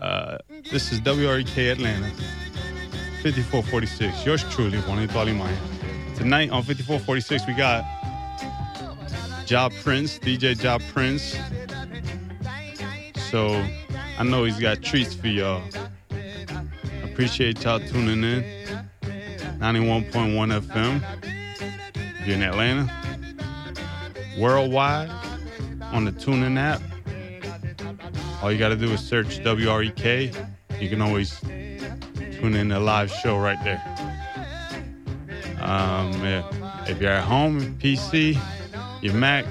Uh, this is WREK Atlanta, 5446. Yours truly, Juanito Italy Tonight on 5446, we got Ja Prince, DJ Ja Prince. So I know he's got treats for y'all. Appreciate y'all tuning in. 91.1 FM. You're in Atlanta, worldwide on the TuneIn app all you got to do is search WREK. You can always tune in the live show right there. Um, yeah. If you're at home, PC, your Mac,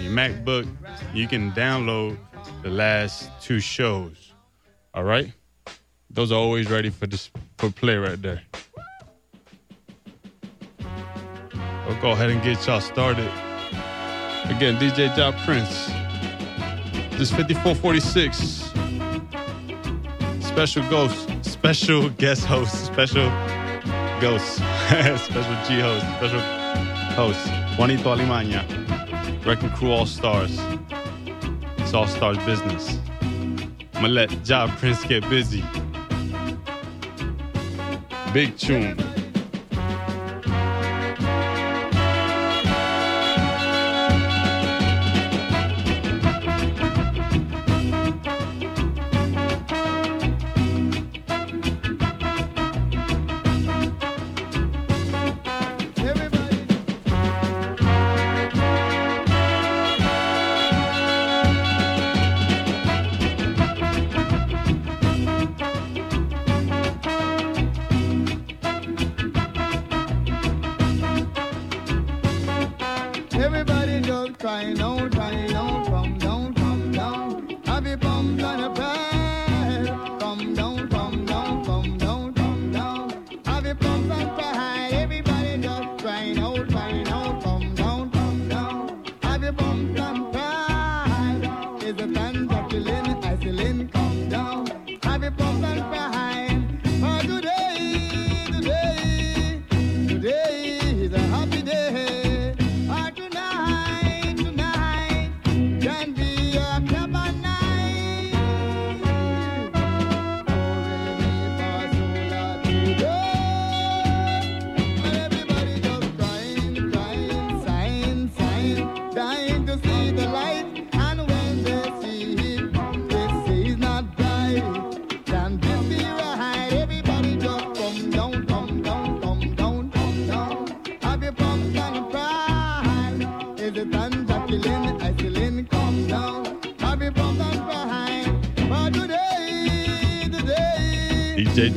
your MacBook, you can download the last two shows. All right, those are always ready for this for play right there. We'll go ahead and get y'all started. Again, DJ Ja Prince. This 5446. Special ghost, special guest host, special ghost, special G host, special host, Juanito Alimaña, Wrecking Crew All Stars. It's All Stars business. I'ma let Ja Prince get busy. Big tune.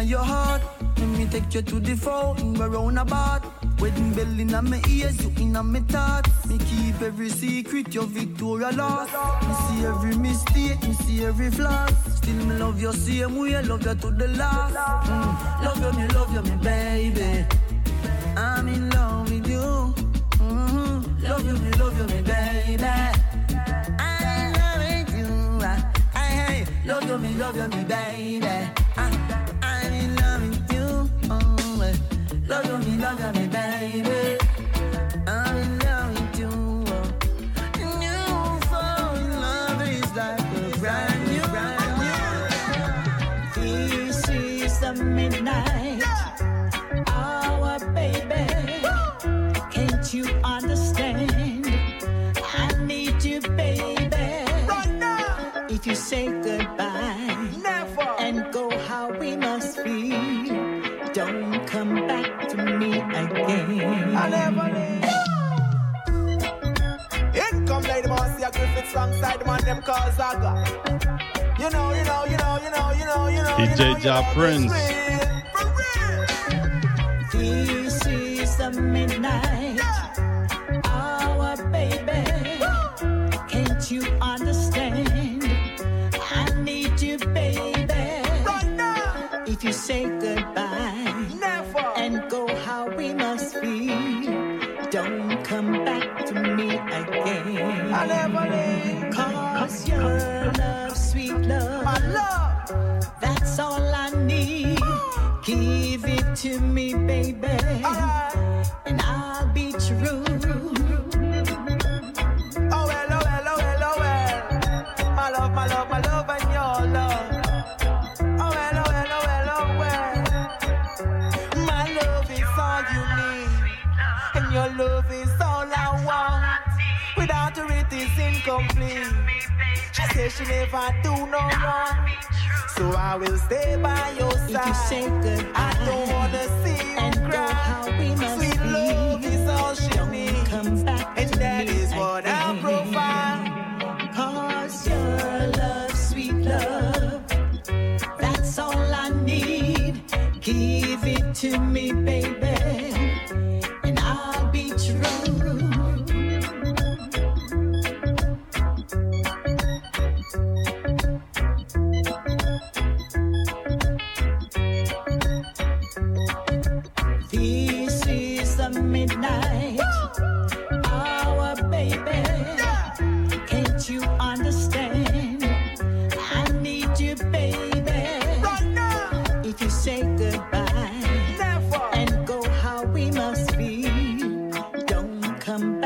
in your heart. Let me take you to the phone, we're round about. Wedding bell in my ears, you in my thoughts. Me keep every secret, your Victoria lost. Me see every mistake, me see every flaw. Still me love you same way, I love you to the last. Mm. Love you, me love you, me baby. I'm in love with you. Mhm. Love you, me love you, me baby. I, I love you, me love you, me baby. I, love me love me baby. Alongside the man them called Zaga. You know, you know, you know, you know, you know, you know. DJ you know, you Ja know, Prince. it's real, for real. This is the midnight hour, baby. Can't you understand? I need you, baby. Right now, If you say goodbye never. and go how we must be, don't come back to me again. I never leave. Your love, sweet love, My love. She says she never do no wrong, so I will stay by your side. If you say side. I don't wanna see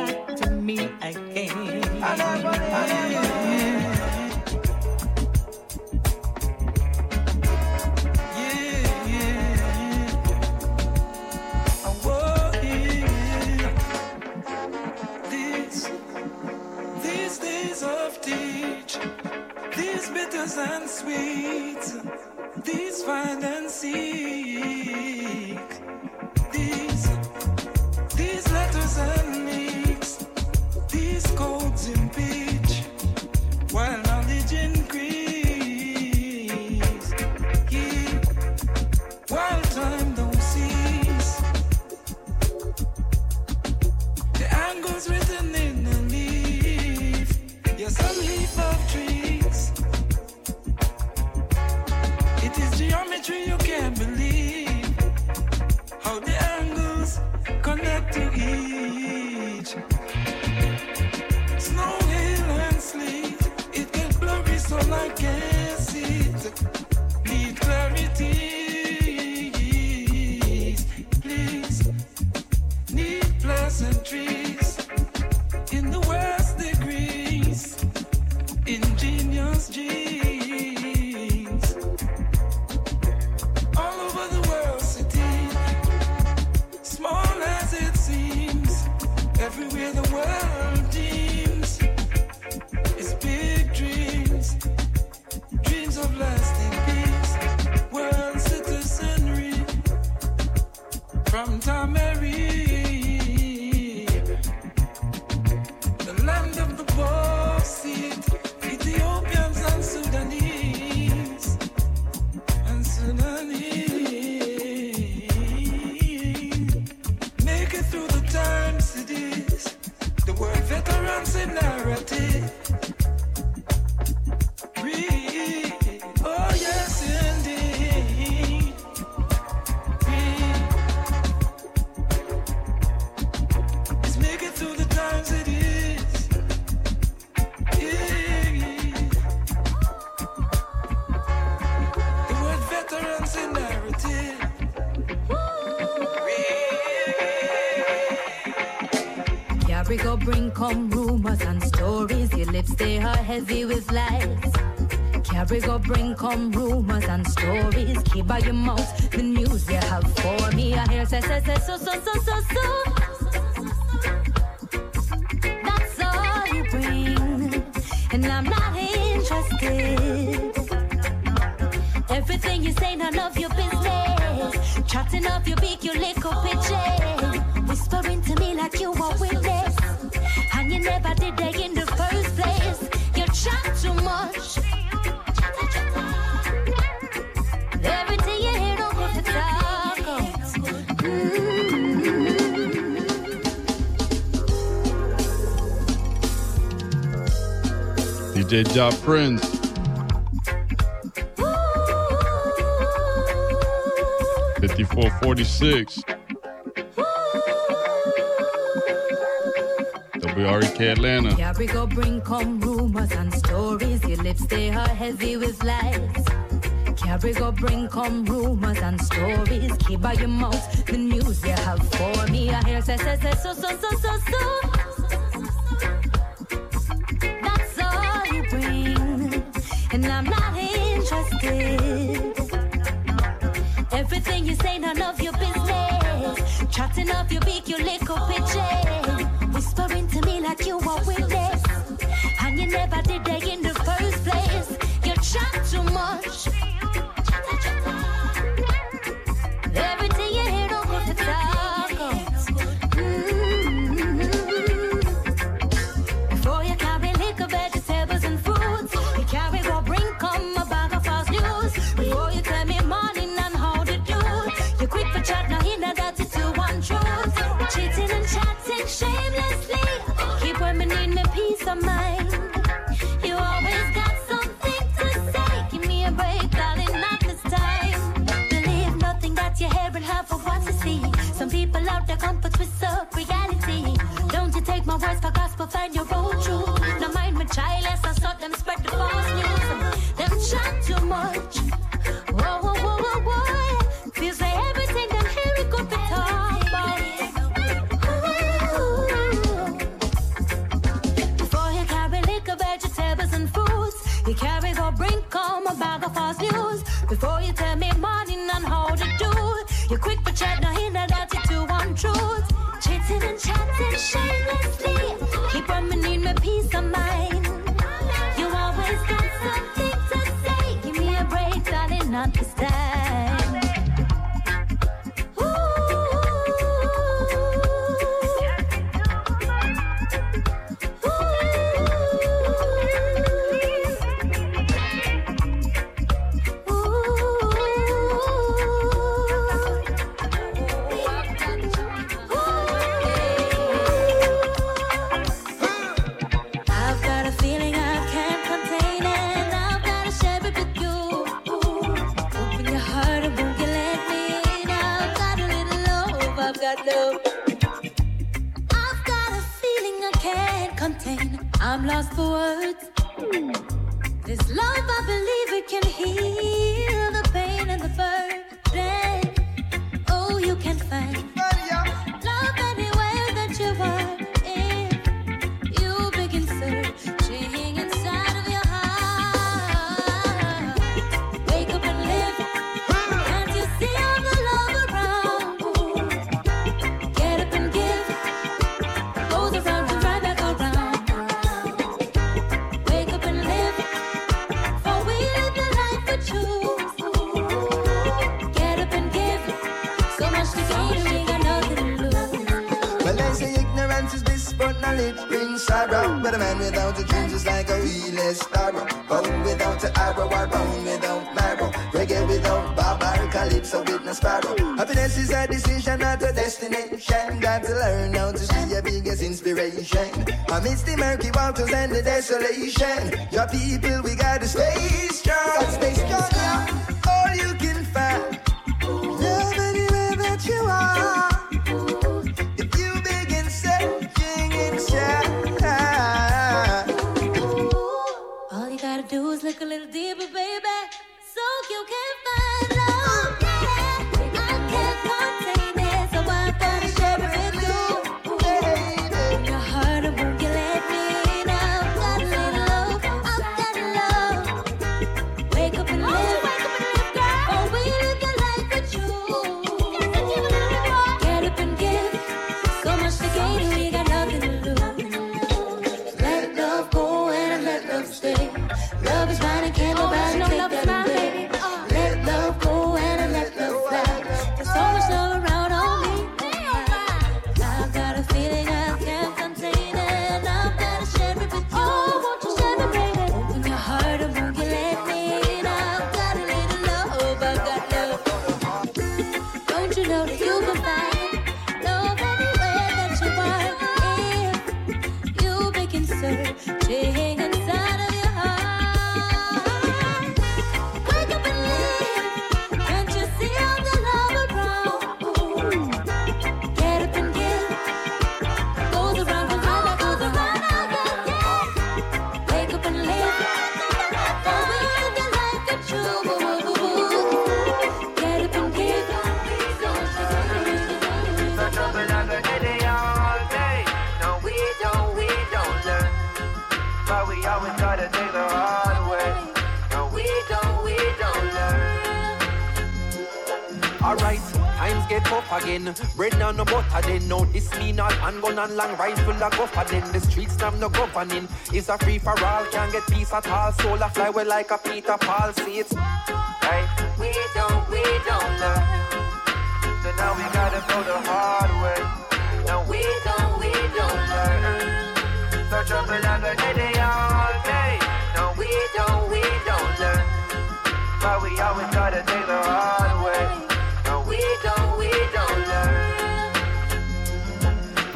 back to me again. I never. I these bitters and sweets, these find and seek, these, these letters and from Tamari, the land of the wolf Ethiopians and Sudanese, and Sudanese. Through the time cities, the world veterans in narrative. got friends. Fifty-four forty-six. WREK Atlanta. Yeah, we go bring come rumors and stories. Your lips they are heavy with lies. Carry go bring come rumors and stories. Keep by your mouth the news you have for me. I hear say say say so so so so so. Cutting off your beak, your lick He carries or bring home a bag of false news. Before you tell me morning and how to do, you're quick for chat, now hear a dirty to untruth. Chatting and chatting, shameless. it brings sorrow. But a man without a dream is like a real sparrow. Bone without an arrow, or bone without marrow. Reggae without barbar, calypso with no sparrow. Happiness is a decision, not a destination. Got to learn how to see your biggest inspiration. Amidst the murky waters and the desolation, your people, we gotta stay strong. Stay strong. All you can find, love anywhere that you are. A little deeper, baby, again. Bread now no butter then. No, this mean all handgun and long rifle a go for then. The streets have no governing. It's a free for all, can't get peace at all. Soul a fly well like a Peter Paul. See Hey, we don't, we don't learn. So now we gotta go the hard way. No, we don't, we don't learn. So trouble and headache all day. No, we don't, we don't learn. But we always gotta take the hard way. No, we don't, we don't.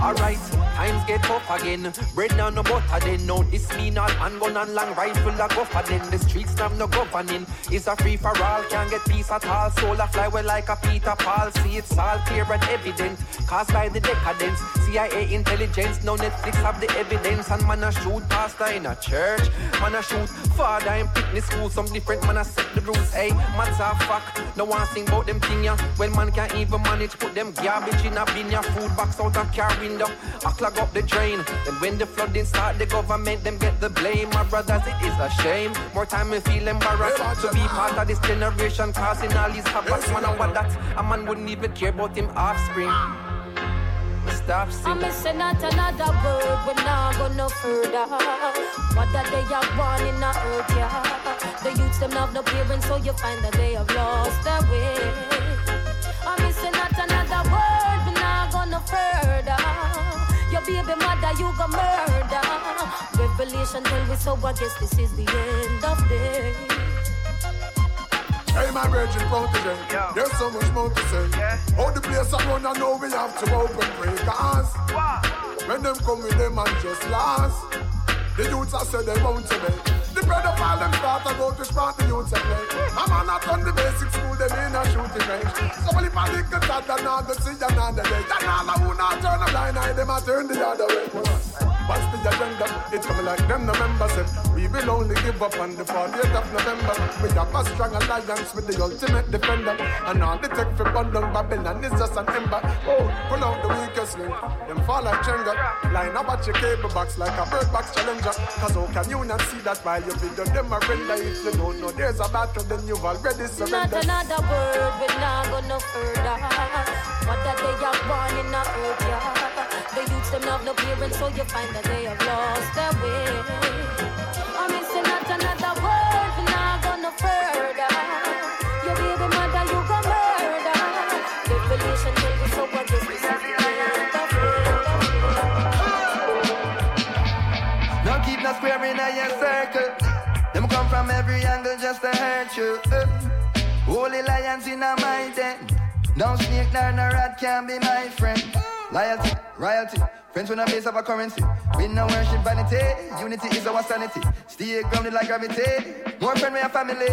Alright, times get tough again. Bread now no butter then. No, this mean all handgun and long rifle a go for then. The streets have no governing. It's a free for all, can't get peace at all. Soul a fly well like a Peter Paul. See it's all clear and evident. Caused by the decadence. CIA intelligence, no Netflix have the evidence. And man a shoot pastor in a church. Man a shoot father in picnic school. Some different man a set the rules. Hey, man's a fuck. No one sing about them thing ya. When man can't even manage, put them garbage in a bin ya. Food box out a car window. I clog up the drain. Then when the flooding start, the government them get the blame. My brothers, it is a shame. More time we feel embarrassed to be part of this generation causing all these havoc. Man, what that a man wouldn't even care about him offspring. Stop I'm singing. missing out another word, we're not go no further. What that they are born in the earth, yeah. The youths them have no parents, so you find that they have lost their way. I'm missing out another word, we're not go no further. Your baby mother, you go murder. Revelation tell me so, I guess this is the end of day. Hey, my virgin protege, Yo. there's so much more to say. Yeah. All the place I run, I know we have to open breakers. When them come with them and just last. The youths I said they want to make. The brother all them start to go to spot the youths and play. A man not on the basic school, them in a shooting range. So many panic and that and not go see another day. And all who not turn a blind eye, them a turn the other way. What's the agenda? It's coming like them November said. We will only give up on the 40th of November. We have a strong alliance with the ultimate defender. And all the tech for bundle Babylon is just an ember. Oh, pull out the weakest link. Them fall like Jenga. Line up at your cable box like a bird box challenger. Cause how can you not see that while you video them a render? If you don't know there's a battle, then you've already surrendered. Not another word, we not go no further. What that they are born in the earth, yeah. The them have no parents, so you find that they have lost their way. I'm missing not another word, not go no further. Your baby mother, you go murder. Revelation tell me so, I guess this is the end of Don't keep no square in a your circle. Them come from every angle just to hurt you. Hold lions in my den. No snake nor no rat can be my friend. Loyalty, royalty, friends when I base of a currency. We no worship vanity, unity is our sanity. Stay grounded like gravity. More friend, we a family.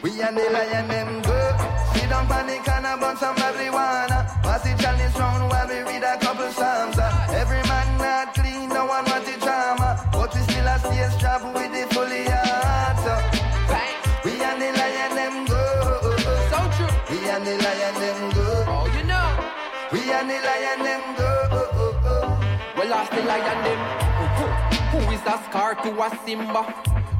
we and the lion them go. Sit down panic and a bun some marijuana. Pass the chalice round while we read a couple psalms. Lost the lion them. Who is a scar to a Simba?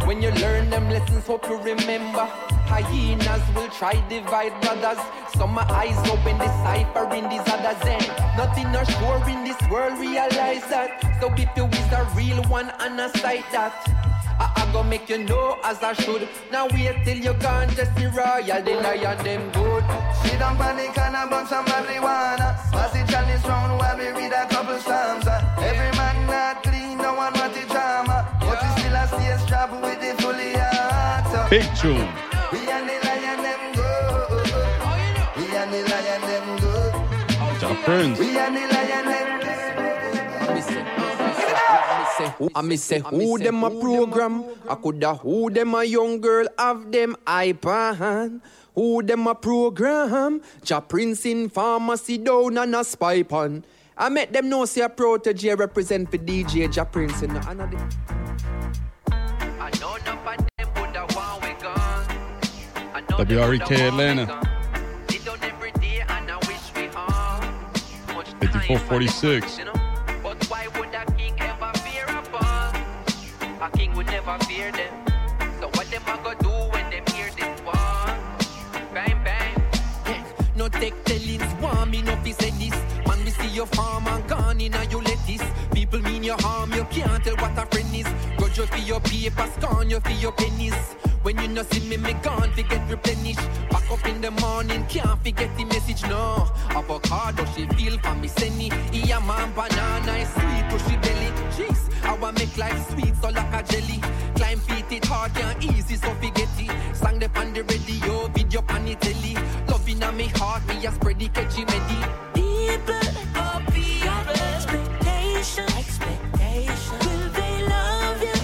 When you learn them lessons, hope you remember. Hyenas will try divide brothers. Some eyes open, decipher in these others. And nothing are sure in this world, realize that. So if you is a real one and a sight that. I, I go make you know as I should. Now wait till you gone, just the royal, the lion them good. Sit down panic and a bun some marijuana. Pass the chalice round while we read a couple psalms. uh. Every man not clean, no one want the drama. But we still a stay strap with the fully heart. So. Big tune. We and the lion them go. We and the lion them go. Ja Prince. We and the lion them say who, I me say who them a program. I coulda who them a young girl have them iPad. Who them a program? Ja Prince in pharmacy down and a spy pan. I met them know see a protege represent for DJ Ja Prince and another. WREK Atlanta. 5446. Fi say this. Man, we see your farm and gone in and you lettuce. People mean your harm, you can't tell what a friend is. Grudge you for your paper, scorn you for your pennies. When you no see me, me gone fi get replenished. Back up in the morning, can't forget the message, no. Avocado, she feel for me, senny. Yeah, man, banana is sweet, pushy belly. Jeez, I want make life sweet, so like a jelly. Climb feet, it hard, can't easy, so forget it. Sang the on the radio, video on the telly. On me heart, me a spread the catchy medi. People, oh people, expectation, expectation. Will they love you?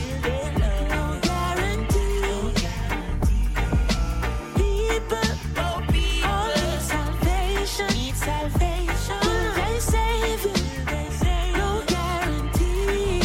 No guarantee. Oh people, all need salvation, need salvation. Will they save you? No guarantee.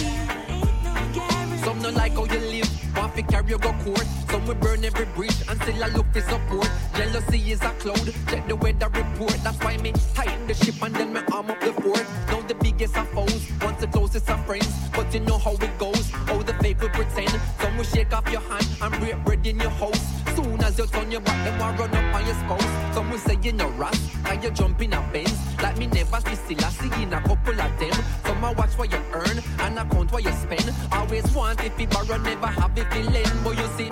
Ain't no guarantee. Some don't like how you live, want to carry you go court. Some will burn every bridge and still I look for support. Jealousy is a cloud, check the weather report. That's why me tighten the ship and then me arm up the fort. Now the biggest of foes, once the closest of friends. But you know how it goes, all the fake will pretend. Some will shake off your hand and break bread in your house. Soon as you turn your back, them will run up on your spouse. Some will say you know rust, now you jump in a Benz. Like me never see still, I see in a couple of them. Some will watch what you earn and account what you spend. Always want if you borrow, never have if you lend. But you see,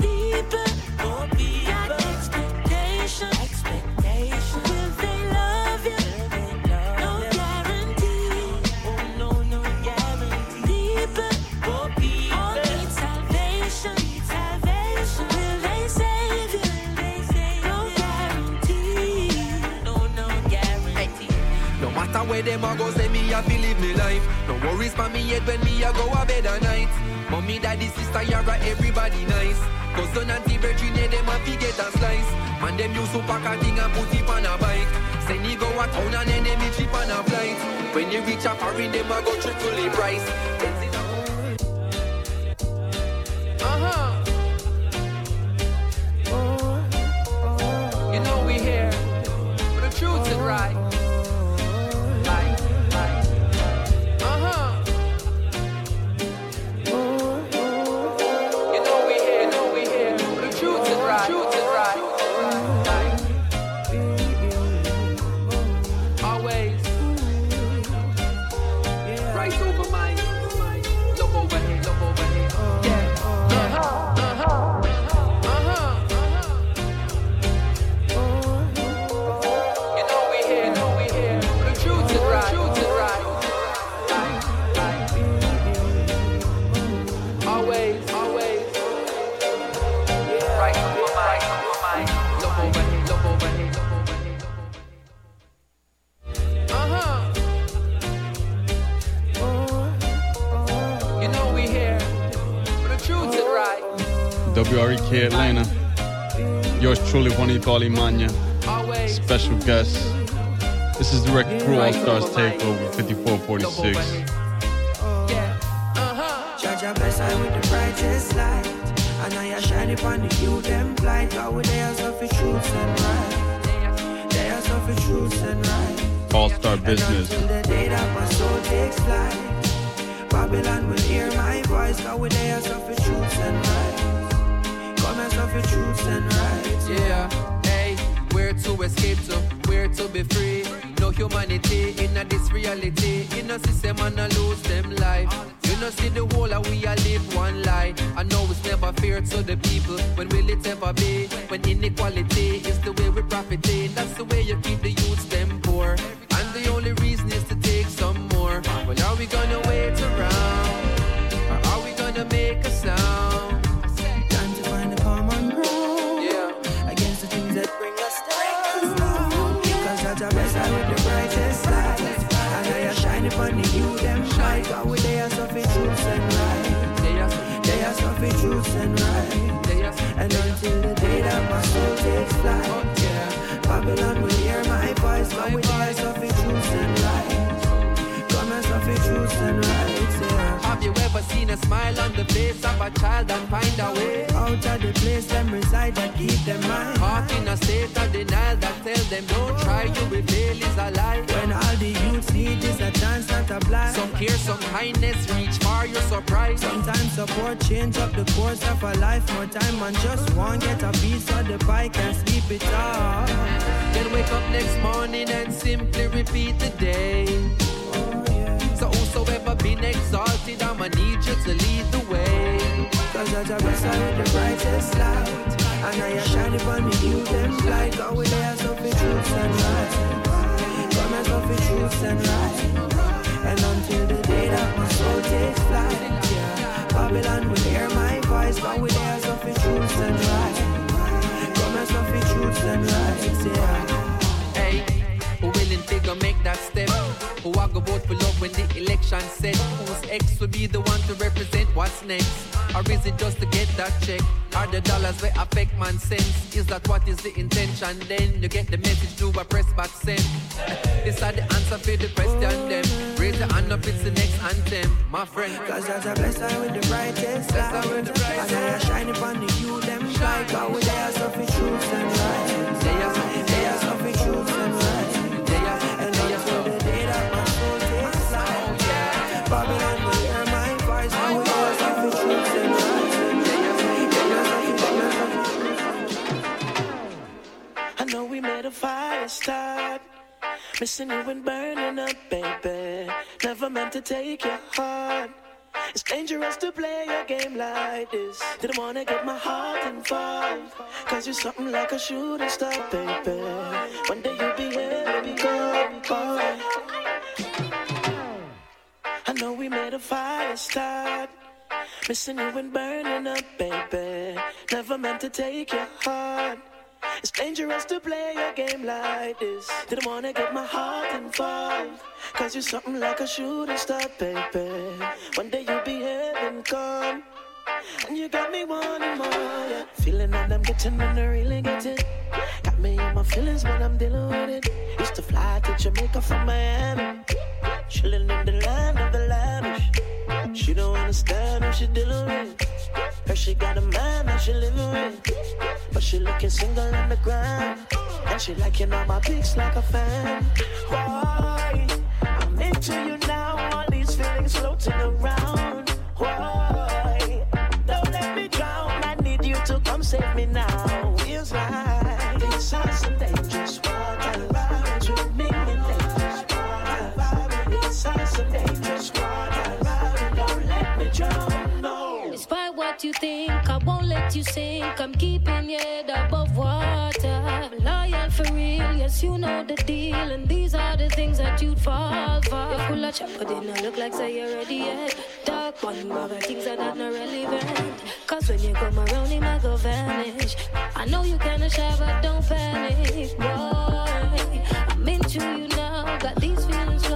them a go, say me a believe me life. No worries for me head when me a go a bed at night. Mommy, daddy, sister, yara, everybody nice. Cousin, auntie, virgin, yeah, them a fi get a slice. Man, them use super thing and put it on a bike. Send you go a town and then them me cheap on a flight. When you reach a foreign, them a go triple the price. WREK Atlanta. Yours truly, Juanito Alimaña. Special guest. This is the Record Crew All Stars Takeover 5446. Judge a bless I with the brightest light. And I a shine upon the youth them blind. God with their stuff for truth and right. Their stuff for truth and right. All Star Business. Till the day that my soul takes flight. Babylon will hear my voice. God with their stuff for truth and right. Come and for truth and right. Yeah, hey, where to escape to, where to be free. No humanity in a this reality. In a system and a lose them life. You know see the whole of we a live one lie. I know it's never fair to the people. When will it ever be? When inequality is the way we profit in. That's the way you keep the youths them poor. And the only reason is to take some more. Well, are we gonna wait around? Or are we gonna make a sound? For truth and right. they And until the day that my soul takes flight. Babylon will hear my voice. God with their stuff for truth and. Come and stuff truth and. Yeah. Have you ever seen a smile on the face of a child and find a way? Out of the place them reside that keep them mind. Caught in a state of denial that tell them don't try, you will fail is a lie. Dance, not a blind. Some care, some kindness, reach far, you're surprised. Sometimes support change up the course of a life. More time and just one get a piece of the pie can sleep it off. Then wake up next morning and simply repeat the day. So whosoever been exalted, I'ma need you to lead the way. Cause bless her with the brightest light. And I shine upon the youth them light. God with stuff for truth and right. Come and stuff for truth and right. And until the day that my soul takes flight. Yeah. Babylon will hear my voice. God with their stuff for truth and right. Come and stuff for truth and right. Yeah. Hey, who willing to make that step? Who I go vote for love when the election set? Whose ex will be the one to represent what's next? Or is it just to get that check? Are the dollars will affect man sense? Is that what is the intention? Then you get the message through a press back send. This are the answer for the question them. Raise your hand up, it's the next anthem, my friend. Cause Judge a bless her with the brightest light. With the brightest And I shine upon the youth them. God with their stuff for truth and right. They are a fire start. Missing you and burning up, baby. Never meant to take your heart. It's dangerous to play a game like this. Didn't wanna get my heart involved. Cause you're something like a shooting star, baby. One day you'll be here, be gone, boy. I know we made a fire start. Missing you and burning up, baby. Never meant to take your heart. It's dangerous to play a game like this. Didn't wanna get my heart involved. Cause you're something like a shooting star, baby. One day you'll be heaven come. And you got me wanting more, yeah. Feeling that I'm getting when I really get it. Got me in my feelings when I'm dealing with it. Used to fly to Jamaica from Miami. Chilling in the land of the. She don't understand who she dealing with. Her she got a man that she living with. But she looking single on the ground. And she liking all my pics like a fan. Why? I'm into you now. All these feelings floating around. Why? Won't let you sink. I'm keeping your head above water. Loyal for real, yes, you know the deal. And these are the things that you'd fall for. You're full of chat, but they not look like say you're ready yet. Dark one, but things are not not relevant. Cause when you come around, it might go vanish. I know you kinda shy, but don't panic, boy. I'm into you now, got these feelings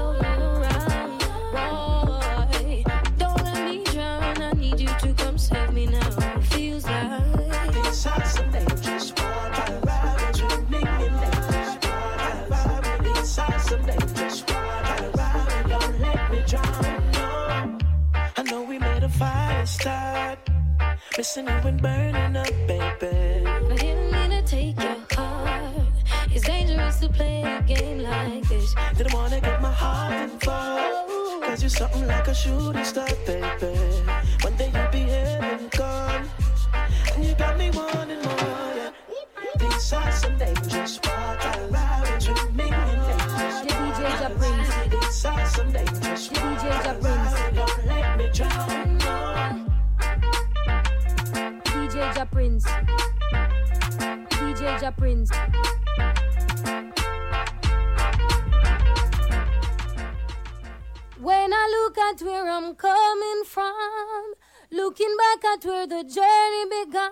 Missing you and burning up, baby. I didn't mean to take your heart. It's dangerous to play a game like this. Didn't wanna get my heart involved. Cause you're something like a shooting star, baby. One day you'll be here and gone. And you got me wanting more, yeah. These are look at where I'm coming from, looking back at where the journey began,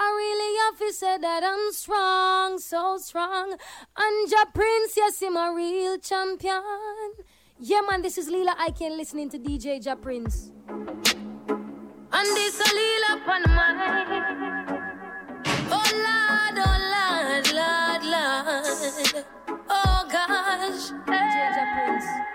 I really have to say that I'm strong, so strong. And Ja Prince, yes, I'm a real champion. Yeah, man, this is Lila Icon listening to DJ Ja Prince. And this a Leela mine. Oh Lord, oh Lord, Lord, Lord. Oh gosh. DJ Ja Prince.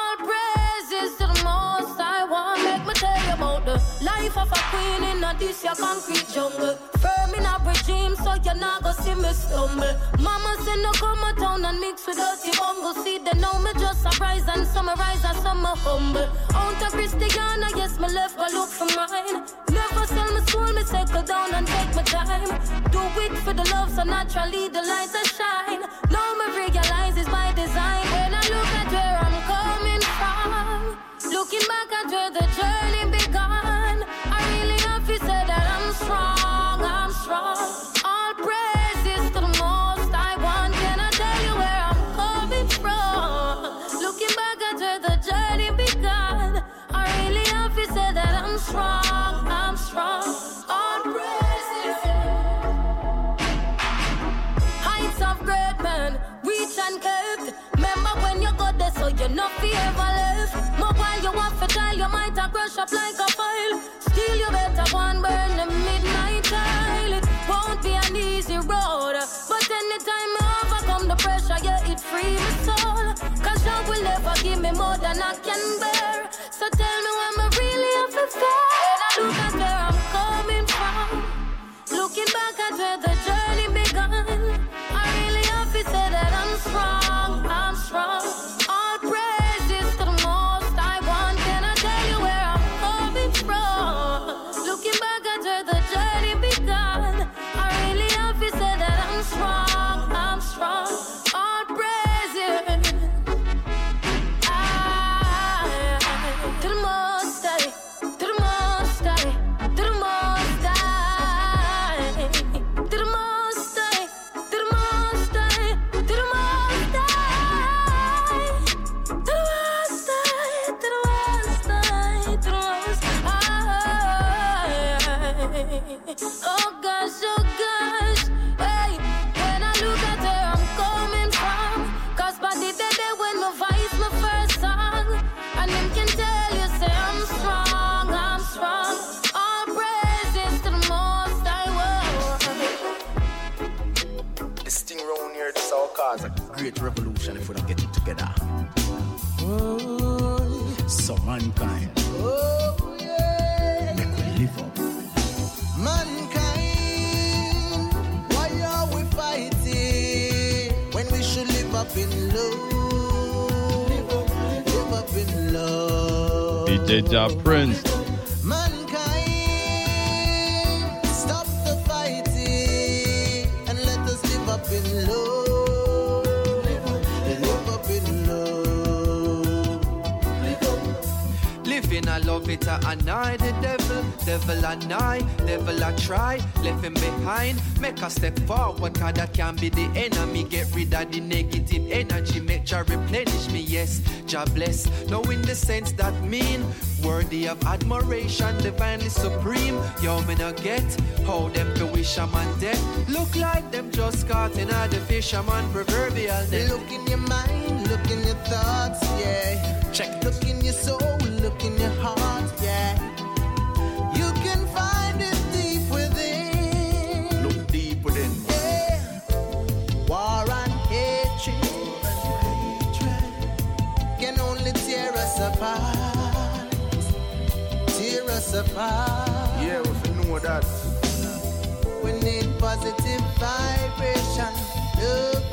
life of a queen in a this your concrete jungle. Firm in a regime, so you're not gonna see me stumble. Mama said no come a town and mix with dirty bungle. See they know me just surprise and summarize as some humble. Out of Christiana, yes, me left go look for mine. Never sell my soul, me settle down and take my time. Do it for the love, so naturally the lights are shine. Now me realize it's by design. When I look at where I'm coming from, looking back at where the journey up like a file. Still, you better one burn the midnight tile. It won't be an easy road, uh, but anytime I overcome the pressure, yeah, it free my soul. Cause love will never give me more than I can bear. So tell me when I really have to fair. When I look at where I'm coming from. Looking back at where the journey DJ Ja Prince. I love I the devil. Devil annoy, devil I try. Left him behind, make a step forward, cause that can be the enemy. Get rid of the negative energy, make sure replenish me, yes. God bless, knowing the sense that mean. Worthy of admiration, divinely supreme. Yo, me not get how them to wish a man dead. Look like them just caught in a the fisherman proverbial. Look in your mind, look in your thoughts, yeah. Check. Look in your soul, look in your heart, yeah. You can find it deep within. Look deep within. Yeah. War and hatred can only tear us apart. Tear us apart. Yeah, we should know that. We need positive vibration, love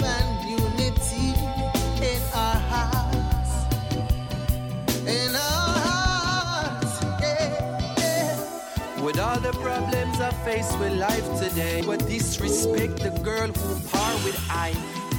In our hearts, yeah, yeah. With all the problems I face with life today, but disrespect the girl who par with I.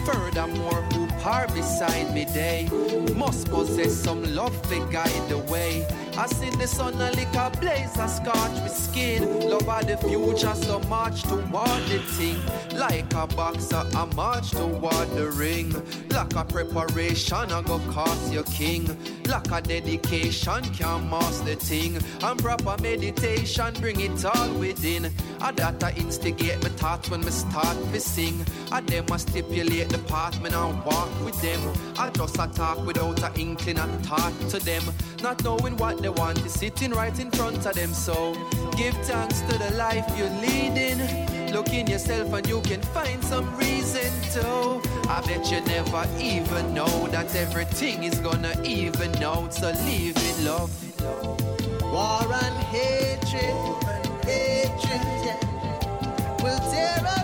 Furthermore, who par beside me day must possess some love to guide the way. I seen the sun a lick a blaze a scorch with skin. Love of the future, so much toward the thing. Like a boxer, I march toward the ring. Like a preparation, I go cost your king. Like a dedication, can't master the thing. And proper meditation, bring it all within. I that I instigate my thoughts when me start to sing. I them I stipulate the path, me now walk with them. I just a talk without a inkling and thought to them. Not knowing what they want is sitting right in front of them. So give thanks to the life you're leading. Look in yourself and you can find some reason to. I bet you never even know that everything is gonna even out. So live in love. War and hatred, hatred, yeah, will tear us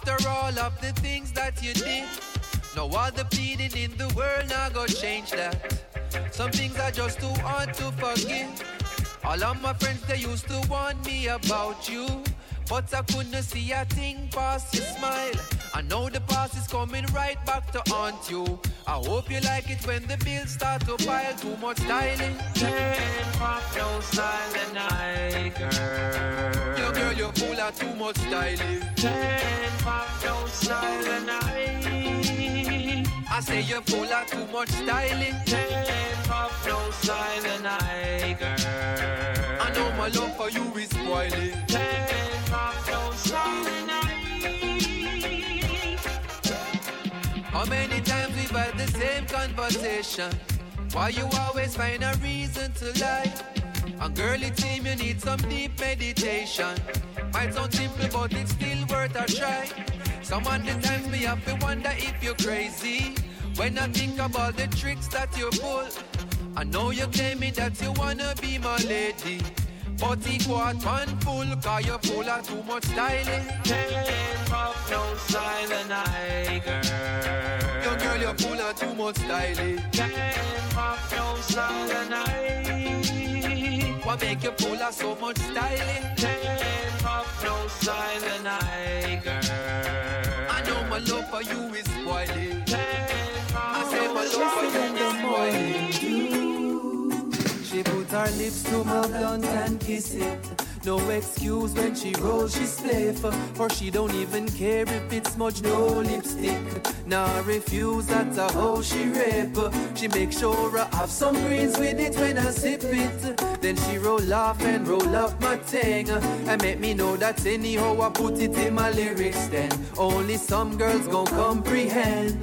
after all of the things that you did. No other pleading in the world now go change that. Some things are just too hard to forgive. All of my friends they used to warn me about you. But I couldn't see a thing past your smile. I know the past is coming right back to haunt you. I hope you like it when the bills start to pile too much styling. Can't pop no silent night, girl. Girl, you're full of too much styling. Can't pop no silent night. I say you're full of too much styling. Can't pop no silent night, girl. I know my love for you is spoiling. Can't conversation? Why you always find a reason to lie? And girly team, you need some deep meditation. Might sound simple, but it's still worth a try. Some of the times me have to wonder if you're crazy. When I think about the tricks that you pull, I know you claim me that you wanna be my lady. But it was one full, cause you're full of too much styling. Can't pop no silent night, girl. You're full of too much styling. Can't pop no silent. What make you full of so much styling? Can't pop no silent girl. I know my love for you is spoiling. I say my love for you is spoiling. She put her lips to my blunt and kiss it. No excuse when she rolls, she spliff. Or she don't even care if it's smudge, no lipstick. Nah, refuse, that's a how she rip. She make sure I have some greens with it when I sip it. Then she roll off and roll up my thing. And make me know that anyhow I put it in my lyrics then. Only some girls gon' comprehend.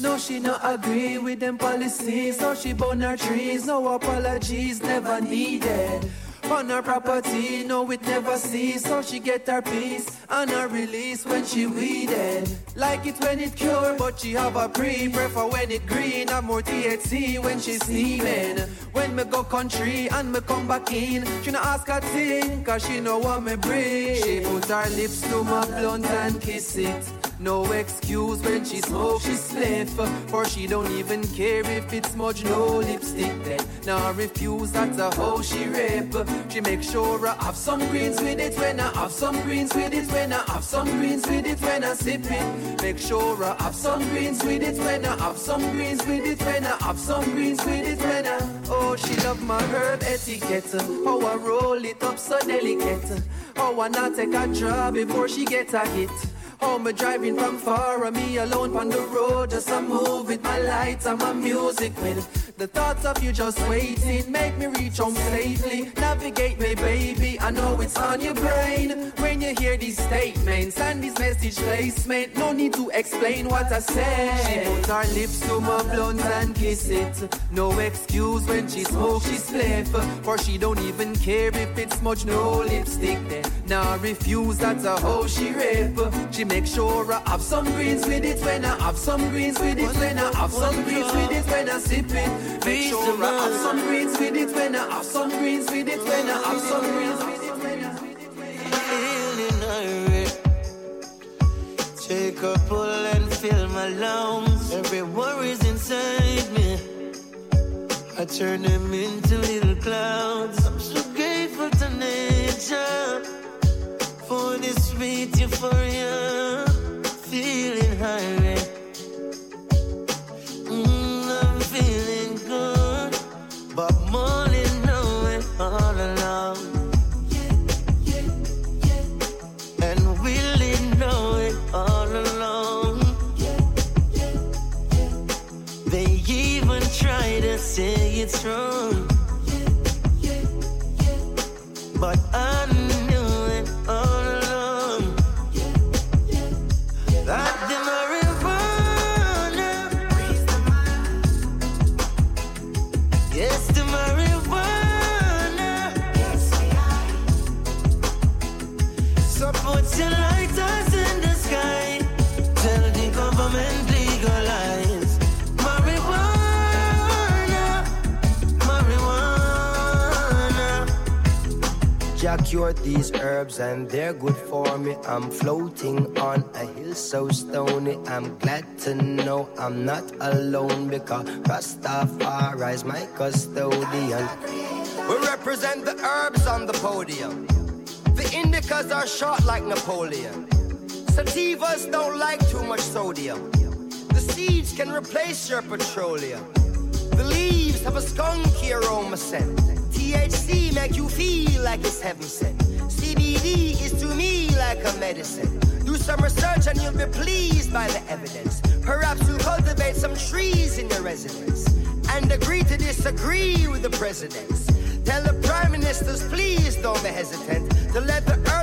No, she not agree with them policies. No, she burn her trees. No apologies, never needed. On her property. No, it never cease, so she get her peace and her release when she weeded. Like it when it cure, but she have a pre. Prefer when it green, have more THC when she steaming. When me go country and me come back in, she no ask a thing, cause she know what me bring. She put her lips to my blunt and kiss it. No excuse when she smoke, she spliff For she don't even care if it's smudge, no lipstick then. Now I refuse, that's a hoe she rip. She make sure I have some greens with it When I have some greens with it When I have some greens with it When I sip it. Make sure I have some greens with it When I have some greens with it When I have some greens with it When I Oh, she love my herb etiquette. How I roll it up so delicate. How I not take a draw before she get a hit Oh, me driving from far, me alone on the road. Just a move with my lights and my music with the thoughts of you just waiting. Make me reach home safely. Navigate me, baby. I know it's on your brain when you hear these statements and this message placement. No need to explain what I said. She put her lips to my blunt and kiss it. No excuse when she smoke, she spliff. For she don't even care if it's much no lipstick there. Now refuse, that's a hoe she rip. She make sure I have some greens with it when I have some greens with it when I have some greens with it when I sip it. Make sure I have some greens with it when I have some greens with it when I have some greens with it when I Take a pull and fill my lungs. Every worry's inside me. I turn them into little clouds. I'm so grateful to nature for this sweet euphoria. And they're good for me. I'm floating on a hill so stony. I'm glad to know I'm not alone because Rastafari is my custodian. We represent the herbs on the podium. The indicas are short like Napoleon. Sativas don't like too much sodium. The seeds can replace your petroleum. The leaves have a skunky aroma scent. THC make you feel like it's heaven sent. CBD is to me like a medicine. Do some research and you'll be pleased by the evidence. Perhaps you'll cultivate some trees in your residence and agree to disagree with the presidents. Tell the prime ministers, please don't be hesitant to let the herbs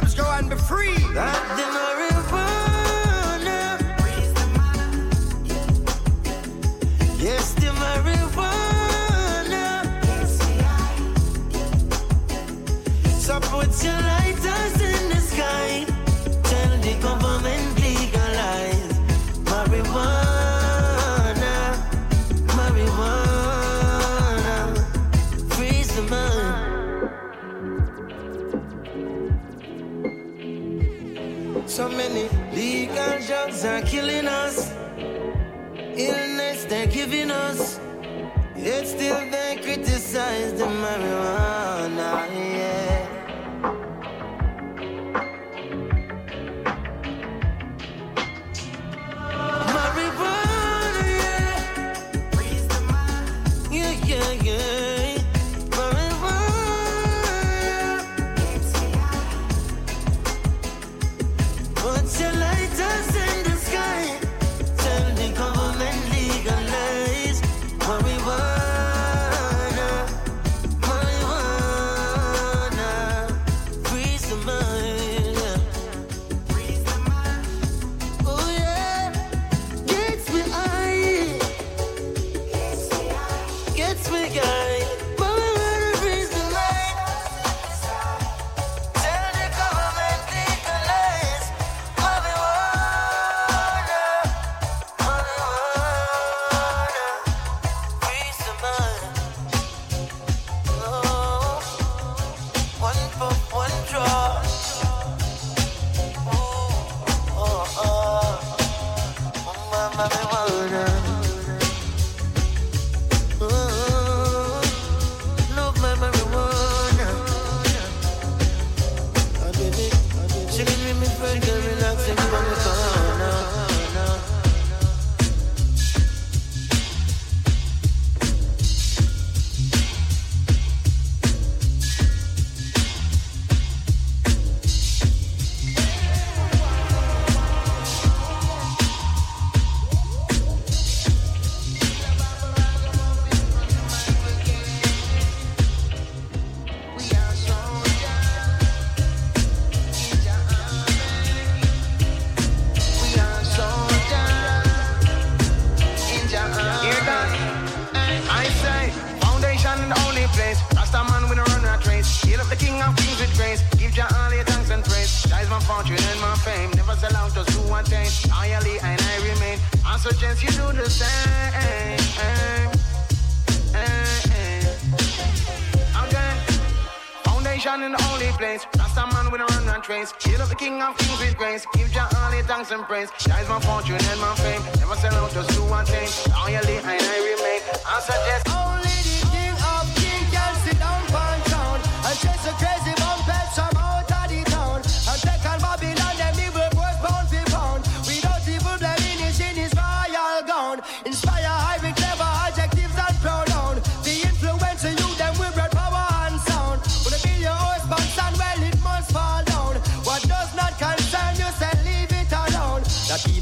royal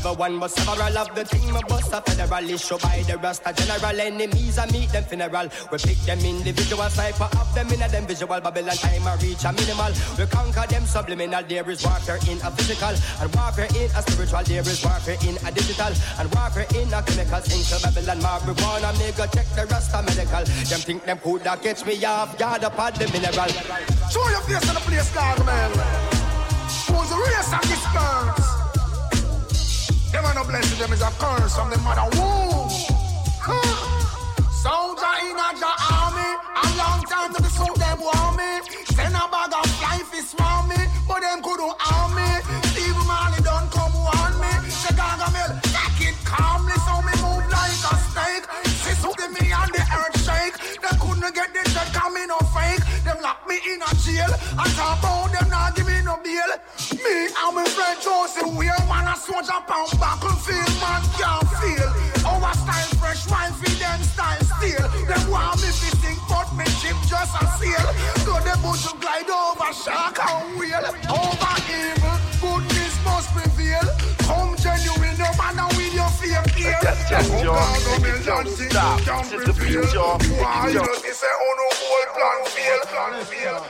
even one but several of the team of us a federal issue by the rest. Rasta general enemies I meet them funeral. We pick them individual cipher of them in a them visual Babylon time I reach a minimal. We conquer them subliminal. There is warfare in a physical and warfare in a spiritual. There is warfare in a digital and warfare in a chemical. Into Babylon marijuana, go check the Rasta medical. Them think them coulda catch me off guard upon the mineral. Show your face in the place, dog, man. Who's the race and disperse? Them are no blessing, them is a curse from the mother womb. Soldier in a your army, a long time to the suit them want me. Send a bag of life is want me, but them couldn't harm me. Steve Marley don't come warn me. Chicago Mill, take it calmly, so me move like a snake. Something me and the earth shake. They couldn't get the check, coming no fake. Lock me in a jail. I talk about them not give me no bail. Me and my friend Josie, we a man a soldier pound battlefield, man can't feel. Our style fresh, wine feed them style steel. Them want me to sing, but me ship just a sail. Go the bush glide over shark and whale. Over evil, goodness must prevail. Come genuine, no matter with your fame here. Yes, yes, yo. God, no Make it million don't things stop. you can This is the prevail. beat, y'all. Make it Why you jump. know, they say, oh no, whole plan fail. Plan fail.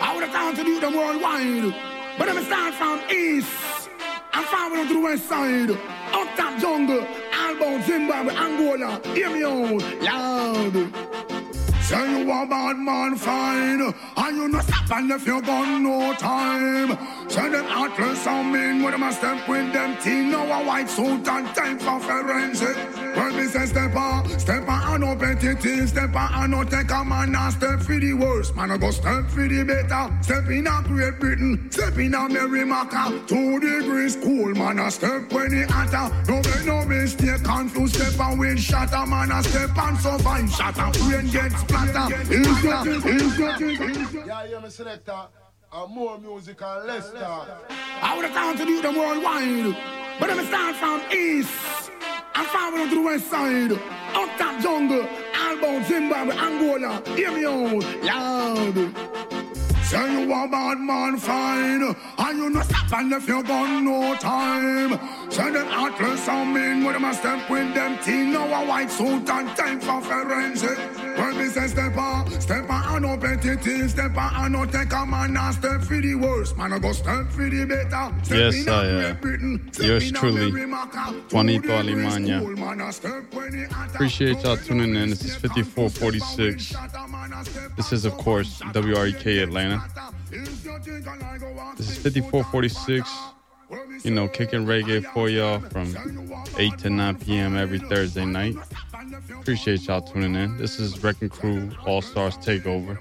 I would have gone to do them worldwide. But I'm start from east. I'm following to the west side. Up top jungle. Albo, Zimbabwe, Angola. Hear me out loud. Say you a bad man fine And you no stop and if you got no time. Say them heartless and mean When them a step with them teen Now a white suit and time for forensic When me say step on Step on and no petty thief Step on and no take a man And step for the worst Man a go step for the better Step in a Great Britain Step in a Merrimaca Two degrees cool Man a step when he hotter No make no mistake Confused step and wind shatter Man a step and survive Shatter Rain get splatter Is that it? Is that it? Yeah, you're my selector. And more music and less talk. I would have gone to do them worldwide. But I'm start from east. I'm following to the west side. Up jungle. Albo, Zimbabwe, Angola. Hear me out loud. Say you a bad man fine And you no stop and if you got no time Say them heartless and mean When them a step with them teen Now a white suit and time for forensic When me say step on Step on and no petty thief Step on and no take a man And step for the worst Man a go step for the better Step Yes, in I, uh, Britain, yours truly, Juanito Alimaña. cool, man a step when he hotter. Appreciate y'all tuning in. This is 5446. This is, of course, WREK Atlanta. This is 5446. You know, kicking reggae for y'all from 8 to 9 p.m. every Thursday night. Appreciate y'all tuning in. This is Wrecking Crew All Stars Takeover.